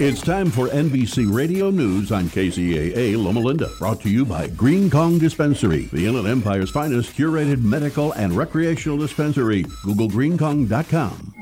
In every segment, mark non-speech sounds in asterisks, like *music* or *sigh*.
It's time for NBC Radio News on KCAA Loma Linda. Brought to you by Green Kong Dispensary, the Inland Empire's finest curated medical and recreational dispensary. Google greenkong.com.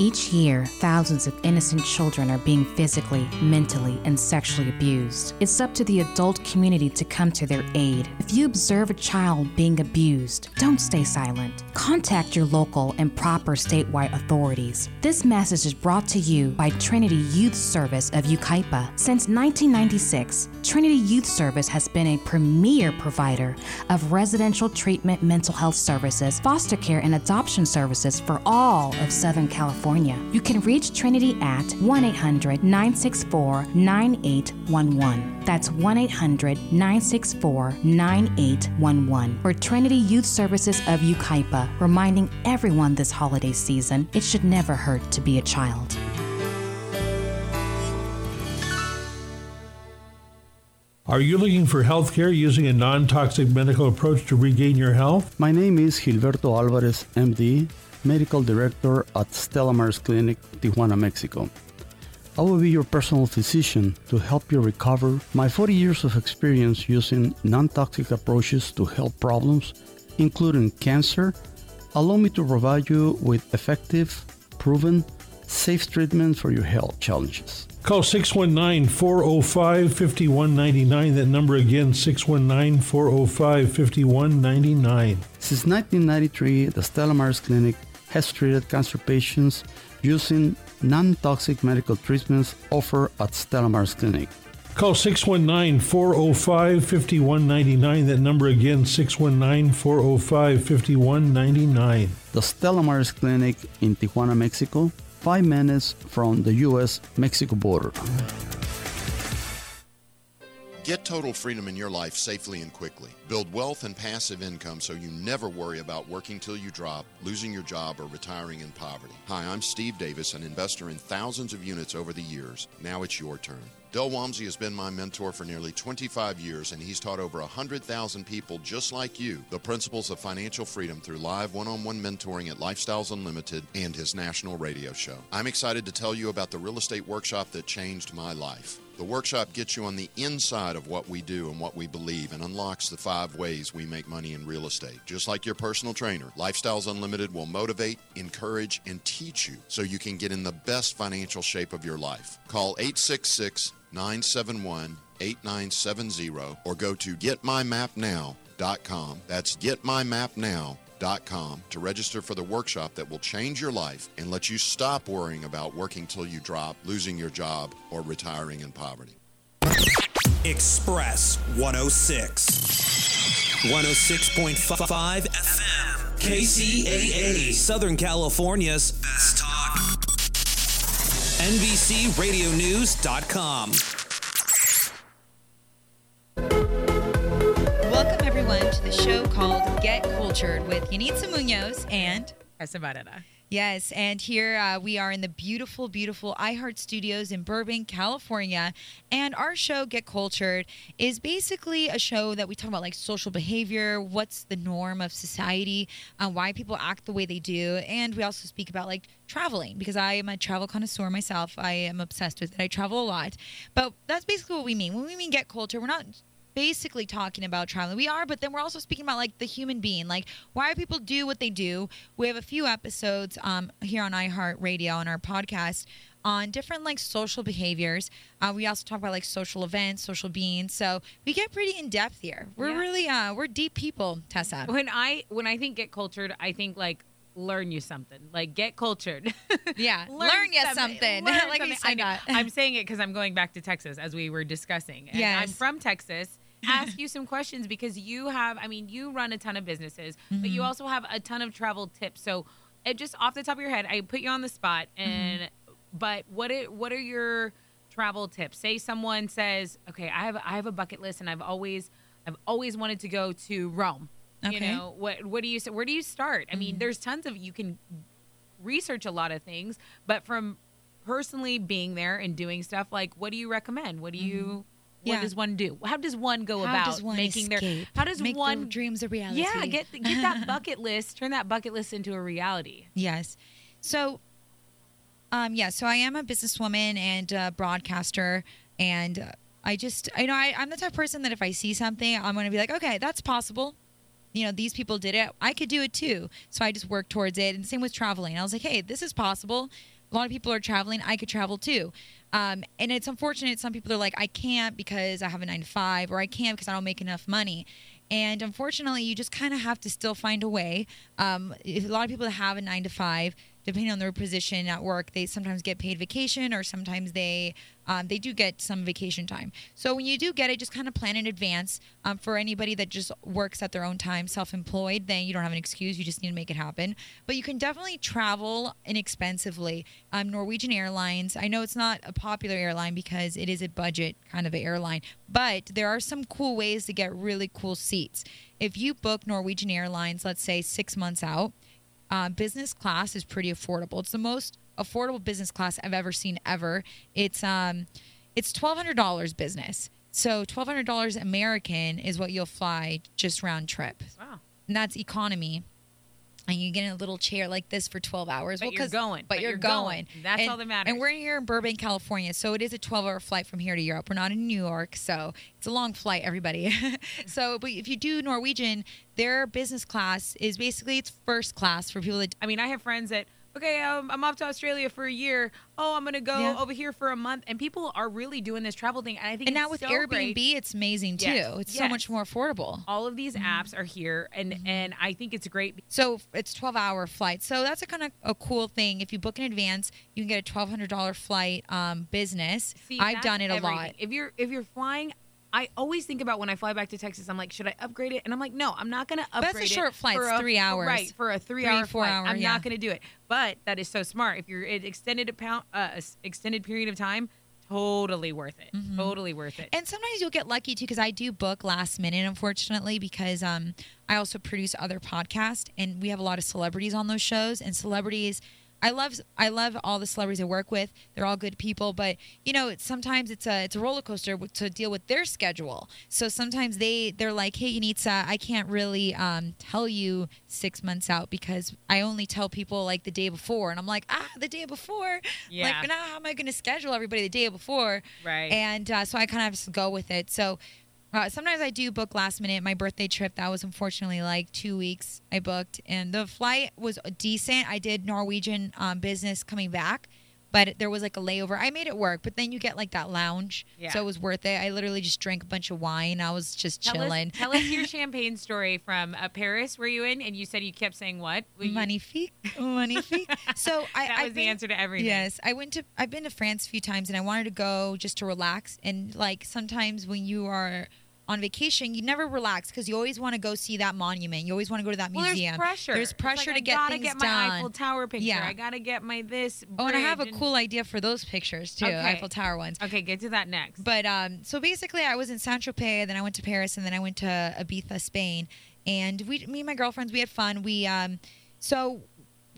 Each year, thousands of innocent children are being physically, mentally, and sexually abused. It's up to the adult community to come to their aid. If you observe a child being abused, don't stay silent. Contact your local and proper statewide authorities. This message is brought to you by Trinity Youth Service of Yucaipa. Since 1996, Trinity Youth Service has been a premier provider of residential treatment mental health services, foster care, and adoption services for all of Southern California. You can reach Trinity at 1 800 964 9811. That's 1 800 964 9811. Or Trinity Youth Services of Yucaipa, reminding everyone this holiday season it should never hurt to be a child. Are you looking for health care using a non toxic medical approach to regain your health? My name is Gilberto Alvarez, MD, Medical Director at Stella Maris Clinic, Tijuana, Mexico. I will be your personal physician to help you recover. My 40 years of experience using non toxic approaches to health problems, including cancer, allow me to provide you with effective, proven, safe treatment for your health challenges. Call 619 405 5199. That number again, 619 405 5199. Since 1993, the Stella Maris Clinic has treated cancer patients using non toxic medical treatments offered at Stella Maris Clinic. Call 619 405 5199. That number again, 619 405 5199. The Stella Maris Clinic in Tijuana, Mexico, five minutes from the U.S. Mexico border. Get total freedom in your life safely and quickly. Build wealth and passive income so you never worry about working till you drop, losing your job, or retiring in poverty. Hi, I'm Steve Davis, an investor in thousands of units over the years. Now it's your turn. Del Walmsley has been my mentor for nearly 25 years, and he's taught over 100,000 people just like you the principles of financial freedom through live one on one mentoring at Lifestyles Unlimited and his national radio show. I'm excited to tell you about the real estate workshop that changed my life. The workshop gets you on the inside of what we do and what we believe and unlocks the five ways we make money in real estate. Just like your personal trainer, Lifestyles Unlimited will motivate, encourage, and teach you so you can get in the best financial shape of your life. Call 866 971 8970 or go to getmymapnow.com. That's getmymapnow.com to register for the workshop that will change your life and let you stop worrying about working till you drop, losing your job, or retiring in poverty. Express 106. 106.5 FM. KCAA. Southern California's best talk. NBCRadioNews.com. Cultured with Yenitza Munoz and Esa Barrera. Yes, and here uh, we are in the beautiful, beautiful iHeart Studios in Burbank, California. And our show, Get Cultured, is basically a show that we talk about like social behavior, what's the norm of society, uh, why people act the way they do. And we also speak about like traveling because I am a travel connoisseur myself. I am obsessed with it. I travel a lot. But that's basically what we mean. When we mean Get Cultured, we're not basically talking about traveling. We are, but then we're also speaking about like the human being, like why people do what they do. We have a few episodes um, here on iHeartRadio on our podcast on different like social behaviors. Uh, we also talk about like social events, social beings. So we get pretty in depth here. We're Yeah. really uh, we're deep people, Tessa. When I when I think get cultured, I think like learn you something. Like get cultured. *laughs* Yeah, learn ya something. *laughs* Learn Like you something. I. I'm saying it because I'm going back to Texas as we were discussing. And I'm from Texas. Ask you some questions because you have. I mean, you run a ton of businesses, but you Mhm. also have a ton of travel tips. So, it just off the top of your head, I put you on the spot. Mm-hmm. And but what are, what are your travel tips? Say someone says, "Okay, I have I have a bucket list, and I've always I've always wanted to go to Rome." Okay. You know, what what do you say? where do you start? I mean, there's tons of you can research a lot of things, but from personally being there and doing stuff, like what do you recommend? What do you what Yeah. does one do? How does one go How about one making their how does one dreams a reality? Yeah, get get that *laughs* bucket list, turn that bucket list into a reality. Yes. So, um, yeah. So I am a businesswoman and a broadcaster, and I just, I know, I, I'm the type of person that if I see something, I'm going to be like, okay, that's possible. You know, these people did it. I could do it too. So I just work towards it. And same with traveling. I was like, hey, this is possible. A lot of people are traveling. I could travel too. Um, and it's unfortunate. Some people are like, I can't because I have a nine to five, or I can't because I don't make enough money. And unfortunately, you just kind of have to still find a way. Um, a lot of people that have a nine to five, depending on their position at work, they sometimes get paid vacation, or sometimes they um, they do get some vacation time. So when you do get it, just kind of plan in advance. Um, for anybody that just works at their own time, self-employed, then you don't have an excuse. You just need to make it happen. But you can definitely travel inexpensively. Um, Norwegian Airlines. I know it's not a popular airline because it is a budget kind of airline, but there are some cool ways to get really cool seats. If you book Norwegian Airlines, let's say six months out, uh, business class is pretty affordable. It's the most affordable business class I've ever seen ever. It's um, it's twelve hundred dollars business. So twelve hundred dollars American is what you'll fly just round trip. Wow. And that's economy. And you get in a little chair like this for 12 hours. But Well, you're going. But, But you're, you're going. going. That's And- all that matters. And we're here in Burbank, California. So it is a 12 hour flight from here to Europe. We're not in New York. So it's a long flight, everybody. *laughs* so, but if you do Norwegian, their business class is basically it's first class for people that. I mean, I have friends that okay, um, I'm off to Australia for a year. Oh, I'm gonna go Yeah. over here for a month, and people are really doing this travel thing. And I think And now with so Airbnb, great. it's amazing too. Yes, It's so much more affordable. All of these apps are here, and and I think it's great. So it's 12 hour flight. So that's a kind of a cool thing. If you book in advance, you can get a $1,200 flight um, business. See, I've done it a everything. lot. If you're if you're flying. I always think about when I fly back to Texas. I'm like, should I upgrade it? And I'm like, no, I'm not going to upgrade. that's a it. short flight. It's a- three hours. Right, for a Three, three-hour four flight. hour, I'm yeah. not going to do it. But that is so smart. If you're an extended amount, uh, extended period of time, totally worth it. Totally worth it. And sometimes you'll get lucky too, because I do book last minute, unfortunately, because um, I also produce other podcasts, and we have a lot of celebrities on those shows. And celebrities, I love, I love all the celebrities I work with. They're all good people, but you know, it's, sometimes it's a, it's a roller coaster to deal with their schedule. So sometimes they, they're like, hey, Yenitza, I can't really um, tell you six months out because I only tell people like the day before, and I'm like, ah, the day before, Yeah. like, now how am I going to schedule everybody the day before? Right. And uh, so I kind of have to go with it. So uh, sometimes I do book last minute. My birthday trip, that was unfortunately like two weeks I booked. And the flight was decent. I did Norwegian um, business coming back, but there was like a layover. I made it work, but then you get like that lounge. Yeah. So it was worth it. I literally just drank a bunch of wine. I was just Tell chilling. us, tell us your *laughs* champagne story from uh, Paris. Were you in? And you said you kept saying what? You- Magnifique, magnifique. *laughs* So I, That I've was the been- answer to everything. Yes, I went to. I've been to France a few times, and I wanted to go just to relax. And like sometimes when you are on vacation, you never relax because you always want to go see that monument. You always want to go to that Well, museum. there's pressure. There's pressure like, to I get gotta things get my done. Eiffel Tower picture. Yeah. I gotta get my this. Oh, and I have a cool idea for those pictures too, Okay. Eiffel Tower ones. Okay, get to that next. But um, so basically, I was in Saint Tropez, then I went to Paris, and then I went to Ibiza, Spain. And we, me and my girlfriends, we had fun. We um, so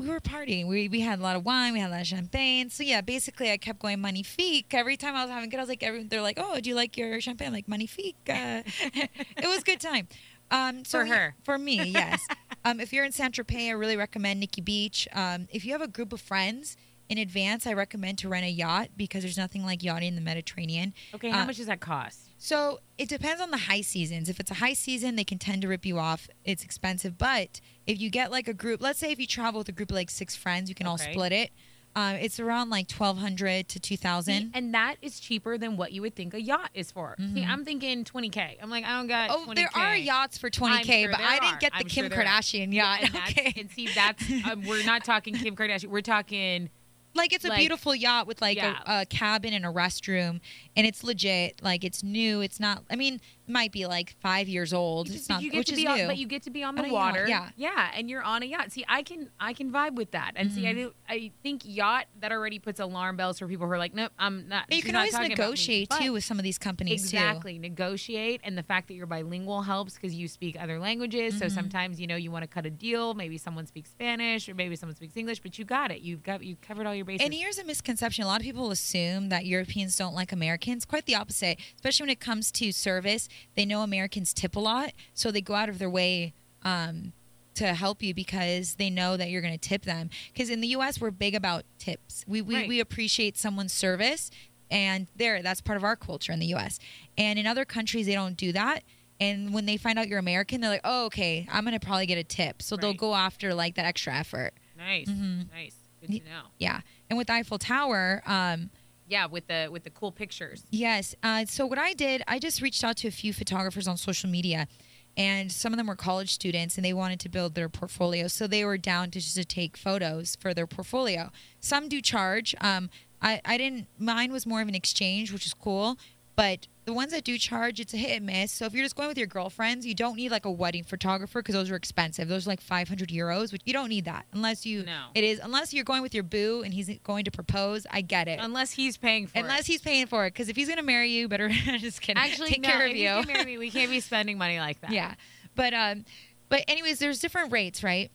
we were partying. We we had a lot of wine, we had a lot of champagne. So yeah, basically, I kept going magnifique every time I was having good. I was like, every, they're like, oh, do you like your champagne? I'm like magnifique. Uh, *laughs* it was a good time. Um, so For we- her. for me, yes. *laughs* um, if you're in Saint Tropez, I really recommend Nikki Beach. Um, if you have a group of friends in advance, I recommend to rent a yacht because there's nothing like yachting in the Mediterranean. Okay, how Uh, much does that cost? So it depends on the high seasons. If it's a high season, they can tend to rip you off. It's expensive. But if you get like a group, let's say if you travel with a group of like six friends, you can all split it. Um, it's around like twelve hundred to two thousand, and that is cheaper than what you would think a yacht is for. See, Mhm. I'm thinking 20k. I'm like, I don't got. Oh, 20K. Oh, there are yachts for 20k, sure but I didn't get the I'm Kim sure. Kardashian Yeah, yacht. and, that's- *laughs* okay. and see, that's um, we're not talking Kim Kardashian. We're talking like it's a like- beautiful yacht with like Yeah. a, a cabin and a restroom, and it's legit. Like it's new. It's not. I mean, it might be like five years old. But It's not. you get which to is be on, new. but you get to be on On the yacht, water. yeah. yeah, and you're on a yacht. See, I can I can vibe with that. And see, I Mhm. do. I think yacht that already puts alarm bells for people who are like, nope, I'm not. But you can always talking about me." negotiate too with some of these companies too. Exactly. Negotiate. And the fact that you're bilingual helps because you speak other languages. So Mhm. sometimes, you know, you want to cut a deal. Maybe someone speaks Spanish or maybe someone speaks English, but you got it. You've got, you covered all your bases. And here's a misconception. A lot of people assume that Europeans don't like Americans. It's quite the opposite. Especially when it comes to service. They know Americans tip a lot, so they go out of their way um, to help you because they know that you're going to tip them. Because in the U.S., we're big about tips. We we, Right. we appreciate someone's service, and there that's part of our culture in the U.S. And in other countries, they don't do that. And when they find out you're American, they're like, "Oh, okay, I'm gonna probably get a tip." So they'll go after like that extra effort. nice. Mhm. Nice. Good to know. Yeah. And with Eiffel Tower, um, Yeah, with the with the cool pictures. Yes. Uh, so what I did, I just reached out to a few photographers on social media, and some of them were college students, and they wanted to build their portfolio. So they were down to just to take photos for their portfolio. Some do charge. Um, I I didn't. Mine was more of an exchange, which is cool. But the ones that do charge, it's a hit and miss. So if you're just going with your girlfriends, you don't need like a wedding photographer because those are expensive. Those are like 500 euros, which you don't need that unless you. No. It is unless you're going with your boo and he's going to propose. I get it. Unless he's paying for it. Unless it. he's paying for it, because if he's gonna marry you, better *laughs* just kidding. Actually, take no, care of you you. marry me, we can't be spending money like that. *laughs* yeah, but um, but anyways, there's different rates, right?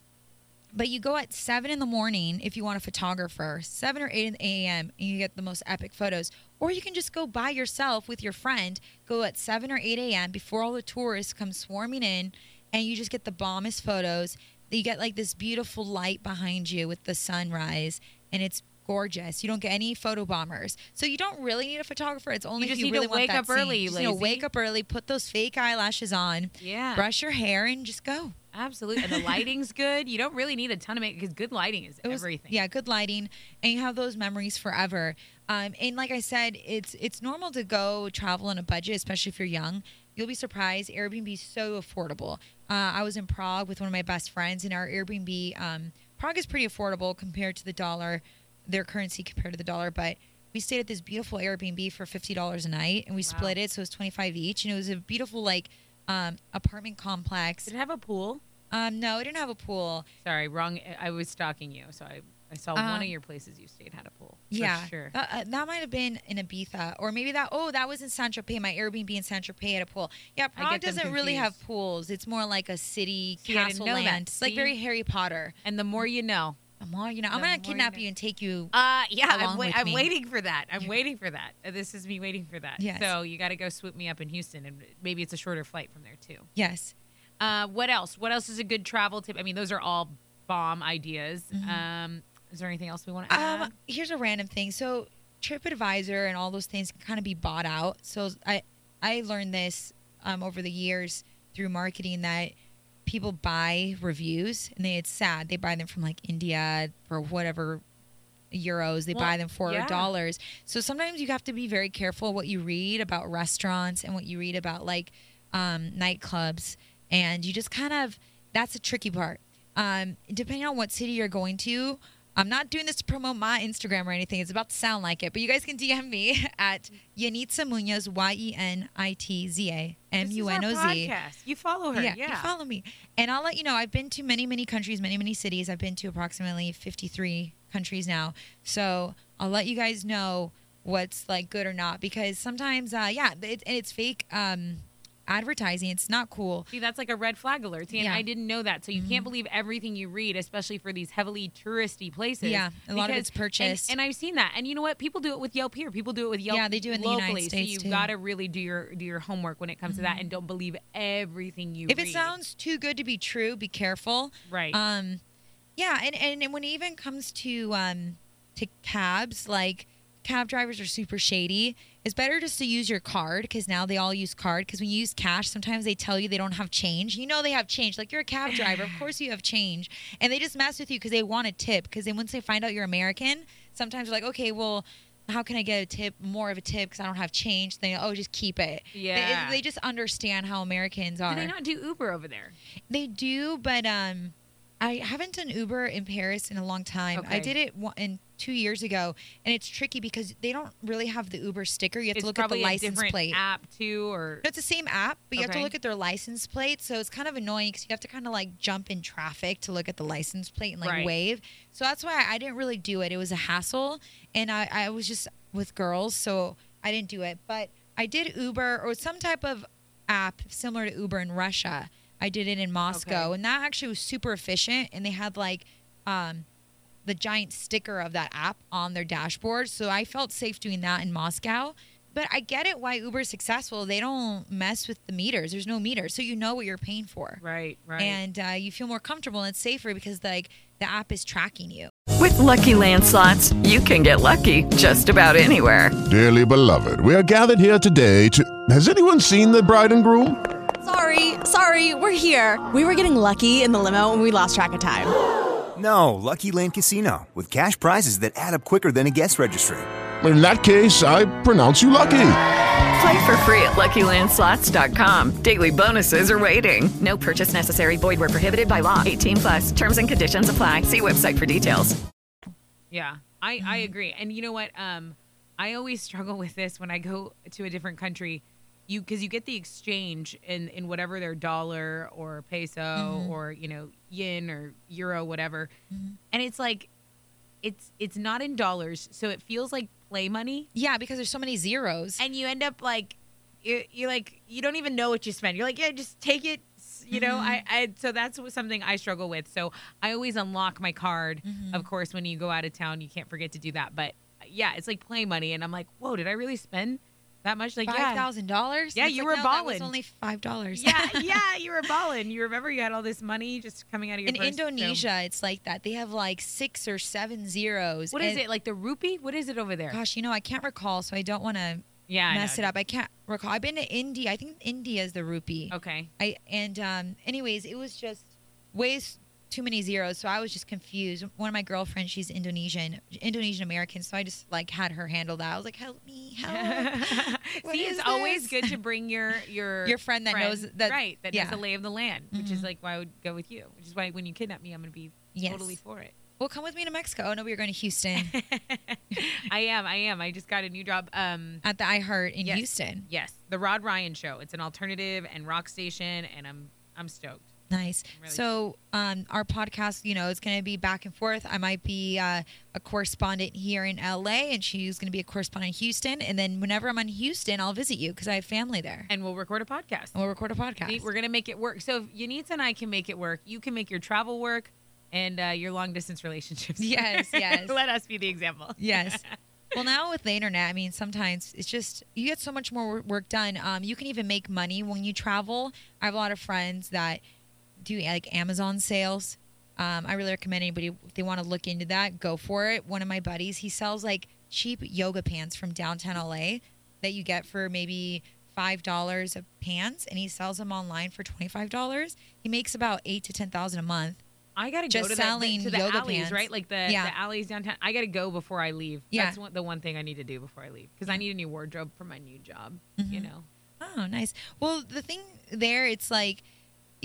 But you go at seven in the morning if you want a photographer, seven or eight in the a.m. and you get the most epic photos. Or you can just go by yourself with your friend. Go at seven or eight a.m. before all the tourists come swarming in, and you just get the bombest photos. You get like this beautiful light behind you with the sunrise, and it's gorgeous. You don't get any photo bombers, so you don't really need a photographer. It's only You if just you really want wake that up scene. early, You just need to lazy. wake up early, put those fake eyelashes on, Yeah. brush your hair, and just go. Absolutely. And the lighting's good. You don't really need a ton of makeup because good lighting is was- everything. Yeah, good lighting, and you have those memories forever. Um, and like I said, it's it's normal to go travel on a budget, especially if you're young. You'll be surprised. Airbnb is so affordable. Uh, I was in Prague with one of my best friends, and our Airbnb um, Prague is pretty affordable compared to the dollar, their currency compared to the dollar. But we stayed at this beautiful Airbnb for fifty dollars a night, and we split it, so it was twenty five each, and it was a beautiful like um, apartment complex. Did it have a pool? Um, no, it didn't have a pool. Sorry, wrong. I was stalking you, so I, I saw Um, one of your places you stayed had a pool. Yeah, sure. That, uh, that might have been in Ibiza, or maybe that. Oh, that was in Saint Tropez. My Airbnb in Saint Tropez had a pool. Yeah, Prague doesn't really have pools. It's more like a city See, castle land. It's like very Harry Potter. And the more you know. More you know, I'm gonna more you kidnap you and take you. Uh, yeah, I'm, with I'm waiting for that. I'm waiting for that. Uh, This is me waiting for that. Yes. So you got to go swoop me up in Houston, and maybe it's a shorter flight from there too. Yes. Uh, what else? What else is a good travel tip? I mean, those are all bomb ideas. Mhm. Um, is there anything else we want to add? Um, here's a random thing. So TripAdvisor and all those things can kind of be bought out. So I I learned this um, over the years through marketing that people buy reviews and they it's sad they buy them from like India for whatever euros they Well, buy them for yeah. dollars. So sometimes you have to be very careful what you read about restaurants and what you read about like um, nightclubs. And you just kind of that's a tricky part. Um, depending on what city you're going to i'm not doing this to promote my instagram or anything it's about to sound like it but you guys can dm me *laughs* at yenitza munoz y-e-n-i-t-z-a m-u-n-o-z This is our podcast. You follow her. Yeah. you follow me. And I'll let you know, I've been to many, many countries, many, many cities. I've been to approximately 53 countries now. So I'll let you guys know what's like good or not because sometimes, uh, yeah, it, and it's fake um, advertising. It's not cool. See, that's like a red flag alert. See, and Yeah. Mm-hmm. I didn't know that. So you can't believe everything you read, especially for these heavily touristy places. Yeah, a lot of it's purchased. And, and I've seen that. And you know what? People do it with Yelp here. People do it with Yelp. Yeah, they do it in the. United States, So you've got to really do your do your homework when it comes to that, and don't believe everything you if read. it sounds too good to be true, be careful. Right. Um, yeah, and, and, and when it even comes to um, to cabs, like cab drivers are super shady. It's better just to use your card because now they all use card. Because when you use cash, sometimes they tell you they don't have change. You know they have change. Like you're a cab driver, of course you have change, and they just mess with you because they want a tip. Because then once they find out you're American, sometimes they're like, okay, well. How can I get a tip, more of a tip, because I don't have change? They oh, just keep it. They- Yeah. they, just understand how Americans are. Do they not do Uber over there? They do, but um, I haven't done Uber in Paris in a long time. Okay. I did it in two years ago, and it's tricky because they don't really have the Uber sticker. You have It's to look at the license different plate. app too, or No, it's the same app, but you have to look at their license plate. So it's kind of annoying because you have to kind of like jump in traffic to look at the license plate and like Right. wave. So that's why I didn't really do it. It was a hassle, and I, I was just with girls, so I didn't do it. But I did Uber or some type of app similar to Uber in Russia. I did it in Moscow, and that actually was super efficient. And they had like um, the giant sticker of that app on their dashboard. So I felt safe doing that in Moscow. But I get it why Uber's successful. They don't mess with the meters. There's no meter, so you know what you're paying for. Right, right. And uh, you feel more comfortable and it's safer because like the app is tracking you. With Lucky Land slots, you can get lucky just about anywhere. Dearly beloved, we are gathered here today to. Has anyone seen the bride and groom? Sorry, sorry, we're here. We were getting lucky in the limo and we lost track of time. No, Lucky Land Casino, with cash prizes that add up quicker than a guest registry. In that case, I pronounce you lucky. Play for free at LuckyLandSlots.com. Daily bonuses are waiting. No purchase necessary. Void where prohibited by law. 18 plus. Terms and conditions apply. See website for details. Yeah, I, I agree. And you know what? Um, I always struggle with this when I go to a different country. You because you get the exchange in in whatever their dollar or peso Mhm. or you know yen or euro whatever, and it's like it's it's not in dollars, so it feels like play money. Yeah, because there's so many zeros, and you end up like you you like you don't even know what you spend. You're like, yeah, just take it. You know, Mhm. I, I so that's something I struggle with. So I always unlock my card. Mhm. Of course, when you go out of town, you can't forget to do that. But yeah, it's like play money, and I'm like, whoa, did I really spend that much? Like Five yeah, thousand dollars. Yeah, you were That balling. was only five dollars. yeah, *laughs* yeah, you were balling. You remember you had all this money just coming out of your In purse, so- Indonesia, it's like that. They have like six or seven zeros. What is it like the rupee? What is it over there? Gosh, you know, I can't recall, so I don't want to Yeah, mess it up. I can't recall. I've been to India. I think India is the rupee. Okay. I and um, anyways, it was just ways too many zeros, so I was just confused. One of my girlfriends, she's Indonesian, Indonesian American, so I just like had her handle that. I was like, "Help me, help!" *laughs* See, is it's always good to *laughs* bring your your Your friend that knows that- right that yeah. knows the lay of the land, which is Mhm. like why I would go with you. Which is why when you kidnap me, I'm going to be Yes. totally for it. Well, come with me to Mexico. Oh no, we are going to Houston *laughs* I am. I am. I just got a new job um, at the iHeart in yes, Houston. Yes, the Rod Ryan Show. It's an alternative and rock station, and I'm I'm stoked. Nice. really so, um, our podcast, you know, is going to be back and forth. I might be uh, a correspondent here in LA, and she's going to be a correspondent in Houston. And then whenever I'm in Houston, I'll visit you because I have family there. And we'll record a podcast. And we'll record a podcast. We're gonna make it work. So if Yenitza and I can make it work, you can make your travel work and uh, your long distance relationships. Yes, yes. *laughs* Let us be the example. Yes. *laughs* well, now with the internet, I mean, sometimes it's just you get so much more work done. Um, you can even make money when you travel. I have a lot of friends that do like Amazon sales. Um, I really recommend anybody if they want to look into that, go for it. One of my buddies, he sells like cheap yoga pants from downtown LA that you get for maybe five dollars a pants, and he sells them online for twenty five dollars. He makes about eight to ten thousand a month. I gotta just go to selling the, to the yoga alleys, pants, right? Like the, yeah. the alleys downtown. I gotta go before I leave. Yeah. That's one, the one thing I need to do before I leave because I need a new wardrobe for my new job. You Mhm. know. Oh, nice. Well, the thing there, it's like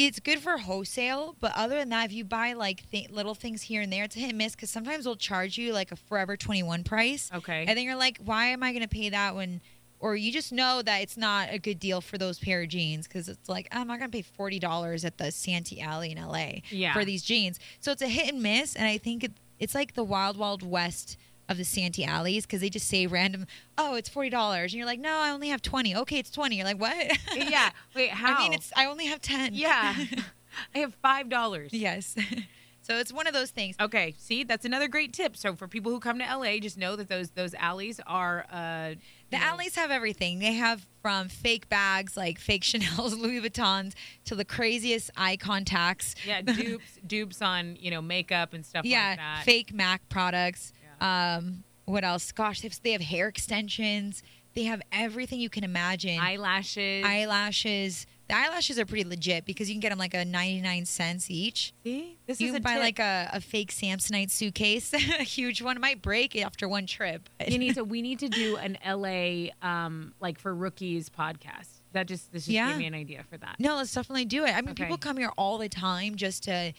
it's good for wholesale, but other than that, if you buy like th- little things here and there, it's a hit and miss because sometimes they'll charge you like a Forever 21 price. Okay. And then you're like, why am I going to pay that when, or you just know that it's not a good deal for those pair of jeans because it's like, oh, I'm not going to pay $40 at the Santee Alley in LA Yeah. for these jeans. So it's a hit and miss. And I think it, it's like the wild, wild west of the Santee alleys because they just say random, oh, it's forty dollars, and you're like, no, I only have twenty. Okay, it's twenty. You're like, what? yeah. Wait, how? *laughs* I mean, it's I only have ten. Yeah. *laughs* I have five dollars. Yes. *laughs* so it's one of those things. Okay. See, that's another great tip. So for people who come to LA, just know that those those alleys are uh The alleys have everything. They have from fake bags like fake Chanel's, Louis Vuittons, to the craziest eye contacts. yeah dupes dupes on you know makeup and stuff yeah, like that. fake Mac products. Um, what else? Gosh, they have, they have hair extensions. They have everything you can imagine. Eyelashes. Eyelashes. The eyelashes are pretty legit because you can get them like a 99 cents each. See? This you is can a buy tip. like a, a fake Samsonite suitcase, *laughs* a huge one. It might break after one trip. you need to. *laughs* We need to do an LA um like for rookies podcast. That just this just Yeah. gave me an idea for that. No, let's definitely do it. I mean, Okay. people come here all the time just to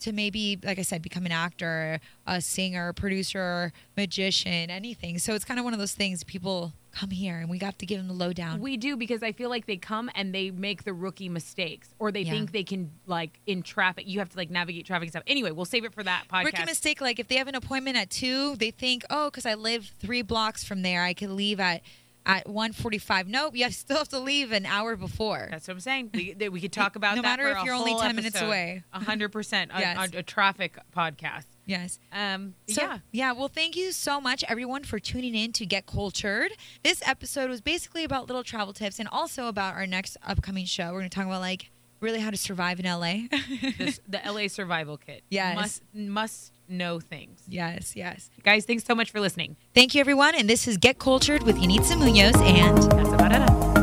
to maybe, like I said, become an actor, a singer, producer, magician, anything. So it's kind of one of those things. People come here, and we got to give them the lowdown. We do because I feel like they come and they make the rookie mistakes, or they Yeah. think they can like in traffic. You have to like navigate traffic and stuff. Anyway, we'll save it for that podcast. Rookie mistake, like if they have an appointment at two, they think, oh, because I live three blocks from there, I could leave at at one forty-five. Nope, you still have to leave an hour before. That's what I'm saying. We, that we could *laughs* talk about that. No that matter if you're only whole 10 minutes away. A hundred percent. a- Yes. A, a traffic podcast. Yes. Um. So, yeah. yeah. Well, thank you so much, everyone, for tuning in to Get Cultured. This episode was basically about little travel tips and also about our next upcoming show. We're going to talk about like really how to survive in LA. *laughs* This, *laughs* the LA Survival Kit. Yes. Must must know things. yes, yes. Guys, thanks so much for listening. Thank you, everyone. And this is Get Cultured with Yenitza Munoz and That's about it.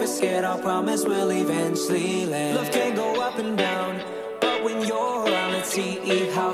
ever scared, I promise we'll eventually land. Love can go up and down, but when you're around, let's see how.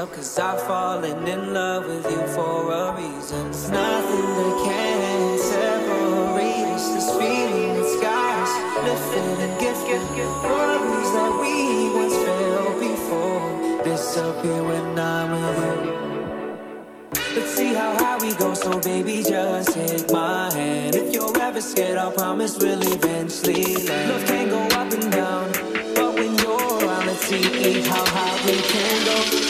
myself Cause I've fallen in love with you for a reason. It's nothing that can separate us. This feeling that skies lifted and gift Worries that we once felt before Disappear when I'm with you. Let's see how high we go So baby just take my hand. If you're ever scared I promise we'll eventually land. Love can go up and down but when you're around, let's see how high we can go.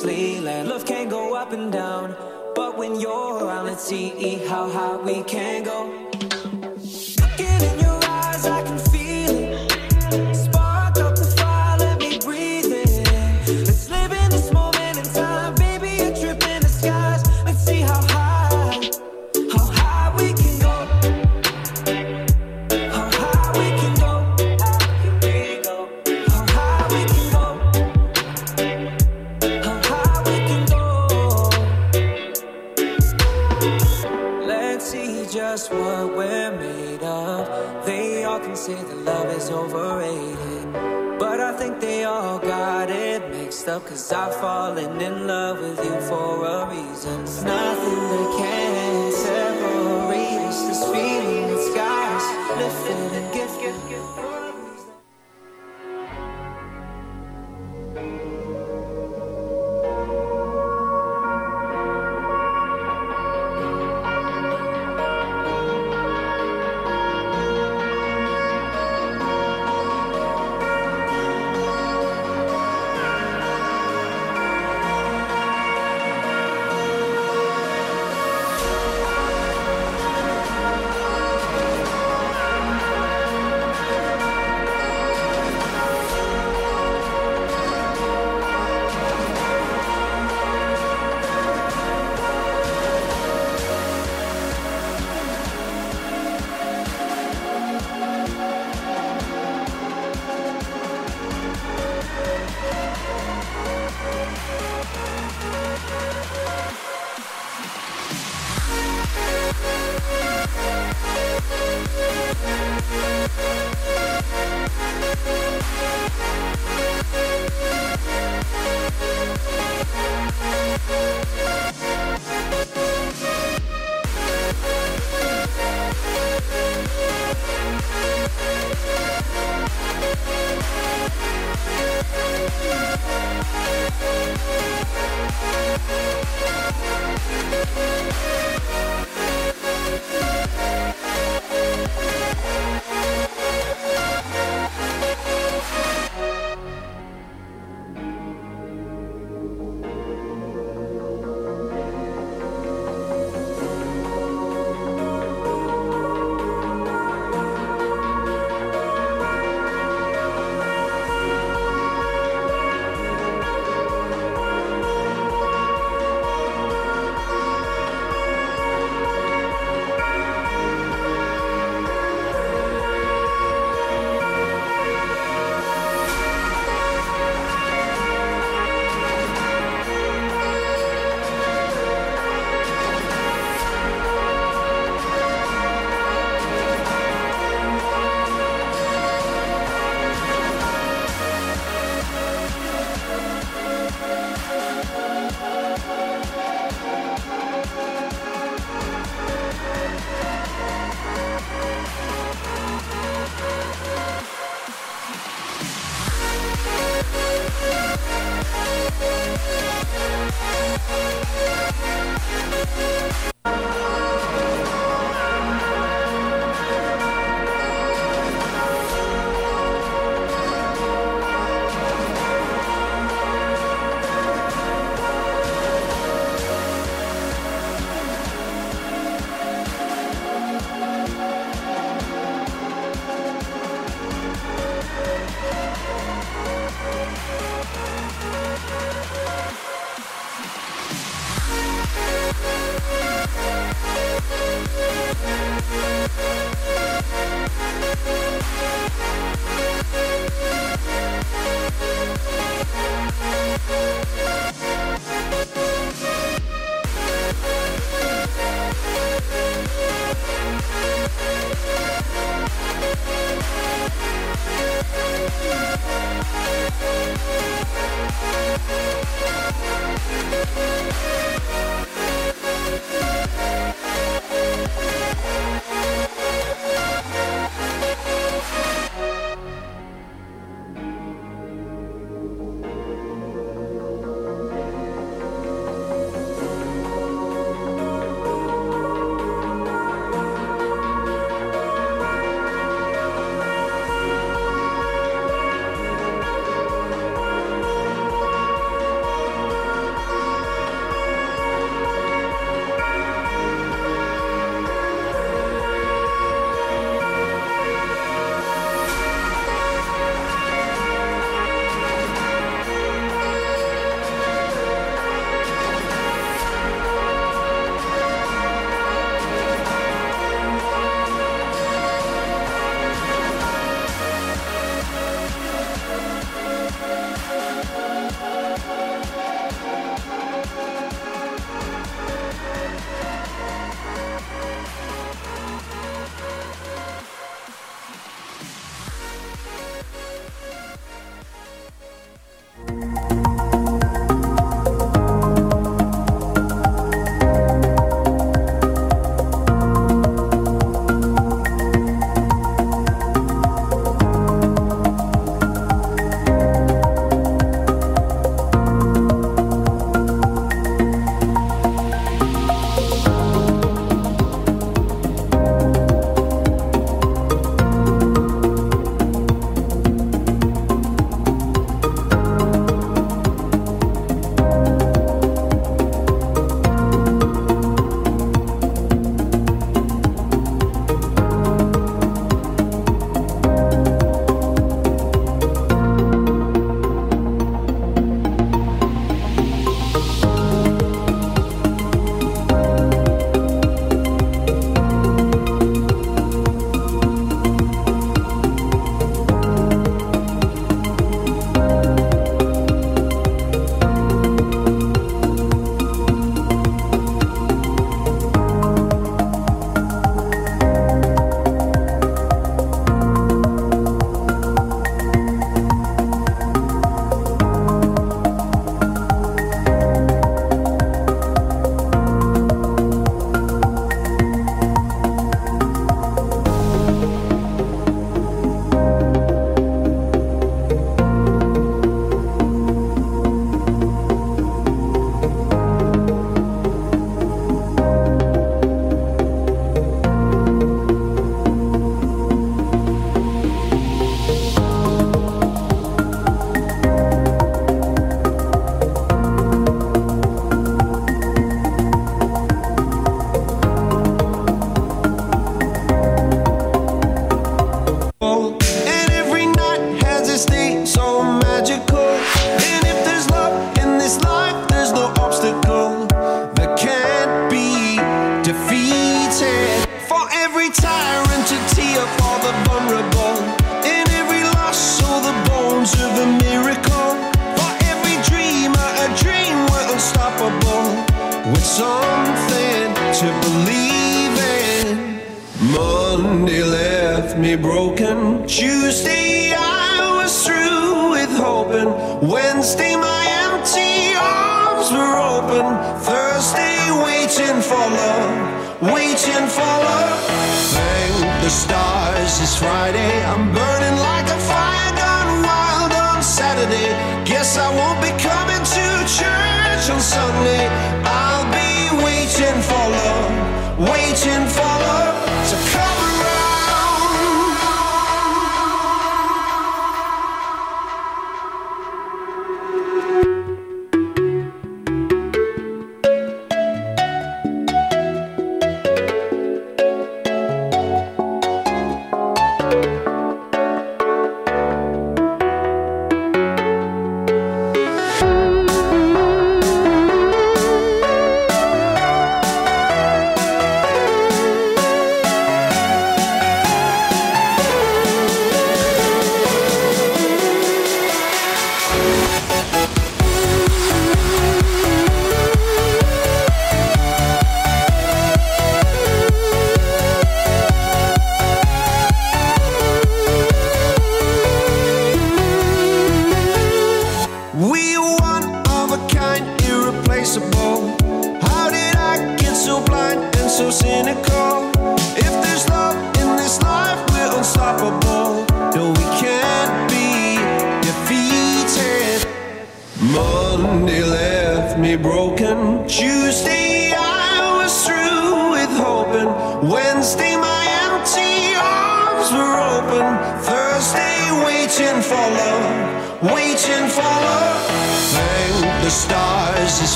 Land. Love can go up and down, but when you're around, let's see how high we can go. Up. Cause I've fallen in love with you for a reason. It's nothing that can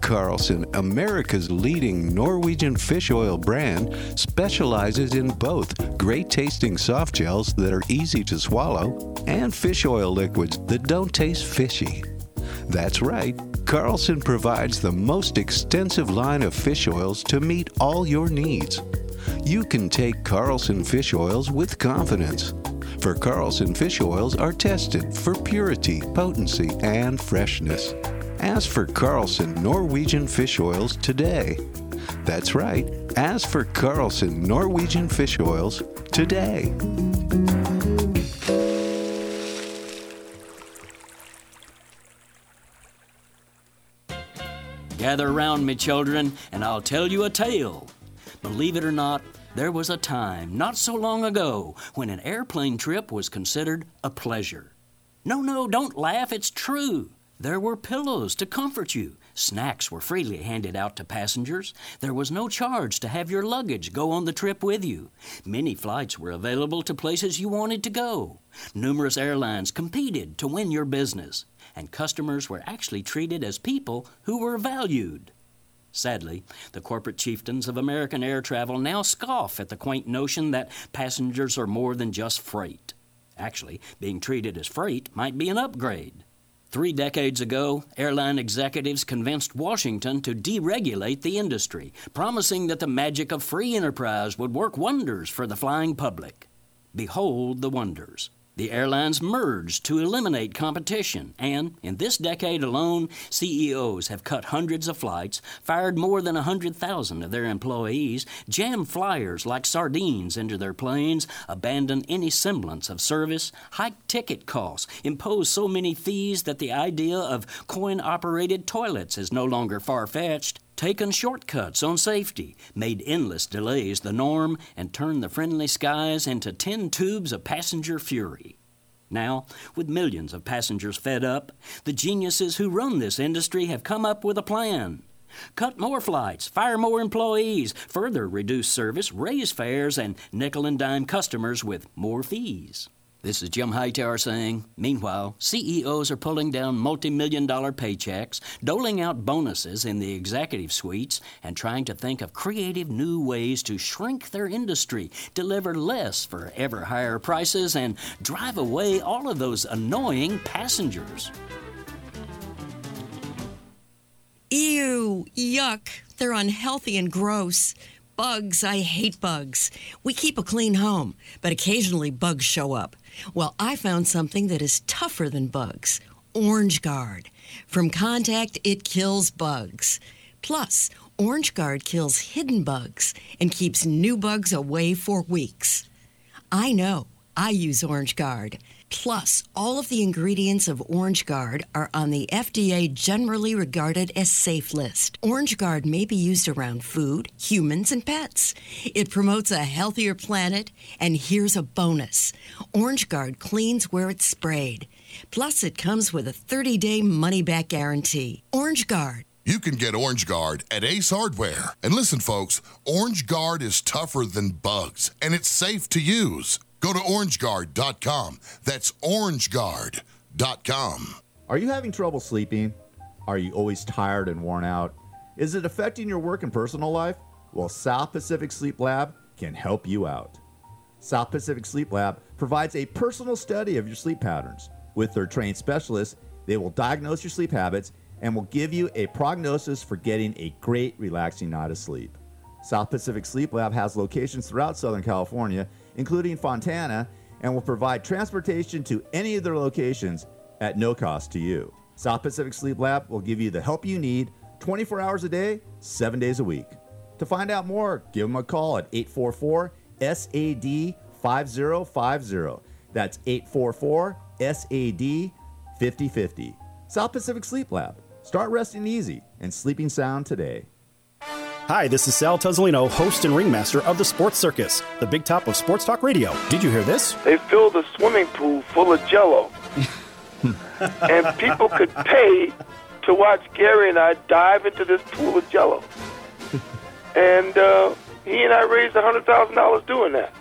Carlson, America's leading Norwegian fish oil brand, specializes in both great tasting soft gels that are easy to swallow and fish oil liquids that don't taste fishy. That's right, Carlson provides the most extensive line of fish oils to meet all your needs. You can take Carlson fish oils with confidence. For Carlson fish oils are tested for purity, potency, and freshness. Ask for Carlson Norwegian fish oils today. That's right. Ask for Carlson Norwegian fish oils today. Gather around me, children, and I'll tell you a tale. Believe it or not, there was a time, not so long ago, when an airplane trip was considered a pleasure. No, no, don't laugh, it's true. There were pillows to comfort you. Snacks were freely handed out to passengers. There was no charge to have your luggage go on the trip with you. Many flights were available to places you wanted to go. Numerous airlines competed to win your business, and customers were actually treated as people who were valued. Sadly, the corporate chieftains of American air travel now scoff at the quaint notion that passengers are more than just freight. Actually, being treated as freight might be an upgrade. Three decades ago, airline executives convinced Washington to deregulate the industry, promising that the magic of free enterprise would work wonders for the flying public. Behold the wonders. The airlines merged to eliminate competition, and in this decade alone, CEOs have cut hundreds of flights, fired more than 100,000 of their employees, jammed flyers like sardines into their planes, abandoned any semblance of service, hiked ticket costs, imposed so many fees that the idea of coin operated toilets is no longer far fetched taken shortcuts on safety, made endless delays the norm, and turned the friendly skies into tin tubes of passenger fury. Now, with millions of passengers fed up, the geniuses who run this industry have come up with a plan. Cut more flights, fire more employees, further reduce service, raise fares, and nickel and dime customers with more fees. This is Jim Hightower saying, meanwhile, CEOs are pulling down multi million dollar paychecks, doling out bonuses in the executive suites, and trying to think of creative new ways to shrink their industry, deliver less for ever higher prices, and drive away all of those annoying passengers. Ew, yuck. They're unhealthy and gross. Bugs, I hate bugs. We keep a clean home, but occasionally bugs show up. Well, I found something that is tougher than bugs Orange Guard. From contact, it kills bugs. Plus, Orange Guard kills hidden bugs and keeps new bugs away for weeks. I know. I use Orange Guard. Plus, all of the ingredients of Orange Guard are on the FDA generally regarded as safe list. Orange Guard may be used around food, humans, and pets. It promotes a healthier planet, and here's a bonus Orange Guard cleans where it's sprayed. Plus, it comes with a 30 day money back guarantee. Orange Guard. You can get Orange Guard at Ace Hardware. And listen, folks, Orange Guard is tougher than bugs, and it's safe to use. Go to orangeguard.com. That's orangeguard.com. Are you having trouble sleeping? Are you always tired and worn out? Is it affecting your work and personal life? Well, South Pacific Sleep Lab can help you out. South Pacific Sleep Lab provides a personal study of your sleep patterns. With their trained specialists, they will diagnose your sleep habits and will give you a prognosis for getting a great, relaxing night of sleep. South Pacific Sleep Lab has locations throughout Southern California including Fontana, and will provide transportation to any of their locations at no cost to you. South Pacific Sleep Lab will give you the help you need 24 hours a day, 7 days a week. To find out more, give them a call at 844 SAD 5050. That's 844 SAD 5050. South Pacific Sleep Lab. Start resting easy and sleeping sound today. Hi, this is Sal Tuzolino, host and ringmaster of the Sports Circus, the big top of Sports Talk Radio. Did you hear this? They filled a swimming pool full of jello. *laughs* and people could pay to watch Gary and I dive into this pool of jello. *laughs* And uh, he and I raised $100,000 doing that.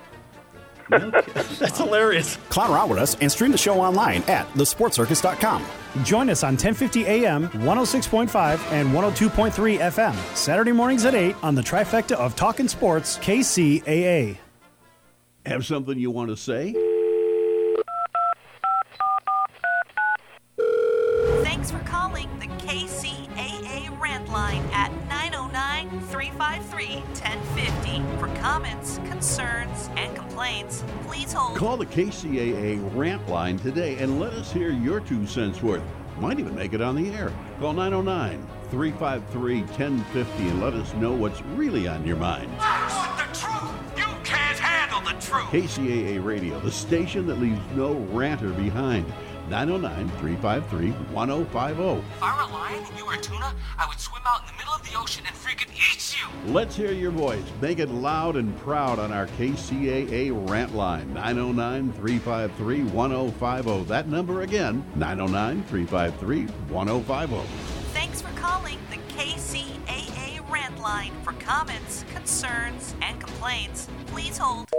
*laughs* That's hilarious. Clown around with us and stream the show online at thesportcircus.com. Join us on 1050 AM, 106.5, and 102.3 FM, Saturday mornings at 8 on the trifecta of Talkin' Sports, KCAA. Have something you want to say? Thanks for calling the KCAA rant line at 909 353 1050. For comments, concerns, and complaints, please hold. Call the KCAA rant line today and let us hear your two cents worth. Might even make it on the air. Call 909 353 1050 and let us know what's really on your mind. I want the truth! You can't handle the truth! KCAA Radio, the station that leaves no ranter behind. 909 353 1050. If I were a lion and you were a tuna, I would swim out in the middle of the ocean and freaking eat you! Let's hear your voice. Make it loud and proud on our KCAA rant line 909 353 1050. That number again 909 353 1050. Thanks for calling the KCAA rant line. For comments, concerns, and complaints, please hold.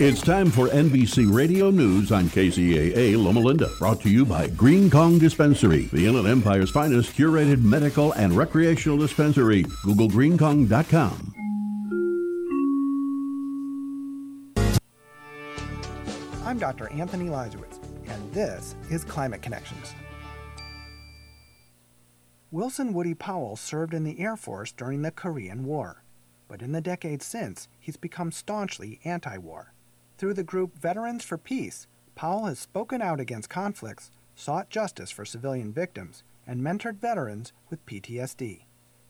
It's time for NBC Radio News on KCAA Loma Linda. Brought to you by Green Kong Dispensary, the Inland Empire's finest curated medical and recreational dispensary. Google greenkong.com. I'm Dr. Anthony Leiserowitz, and this is Climate Connections. Wilson Woody Powell served in the Air Force during the Korean War, but in the decades since, he's become staunchly anti war. Through the group Veterans for Peace, Powell has spoken out against conflicts, sought justice for civilian victims, and mentored veterans with PTSD.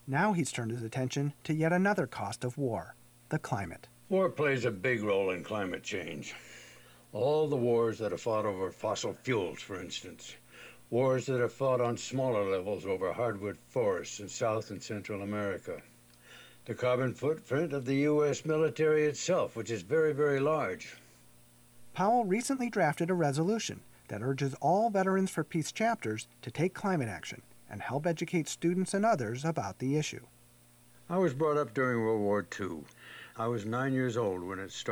Now he's turned his attention to yet another cost of war the climate. War plays a big role in climate change. All the wars that are fought over fossil fuels, for instance. Wars that are fought on smaller levels over hardwood forests in South and Central America. The carbon footprint of the U.S. military itself, which is very, very large. Powell recently drafted a resolution that urges all Veterans for Peace chapters to take climate action and help educate students and others about the issue. I was brought up during World War II. I was nine years old when it started.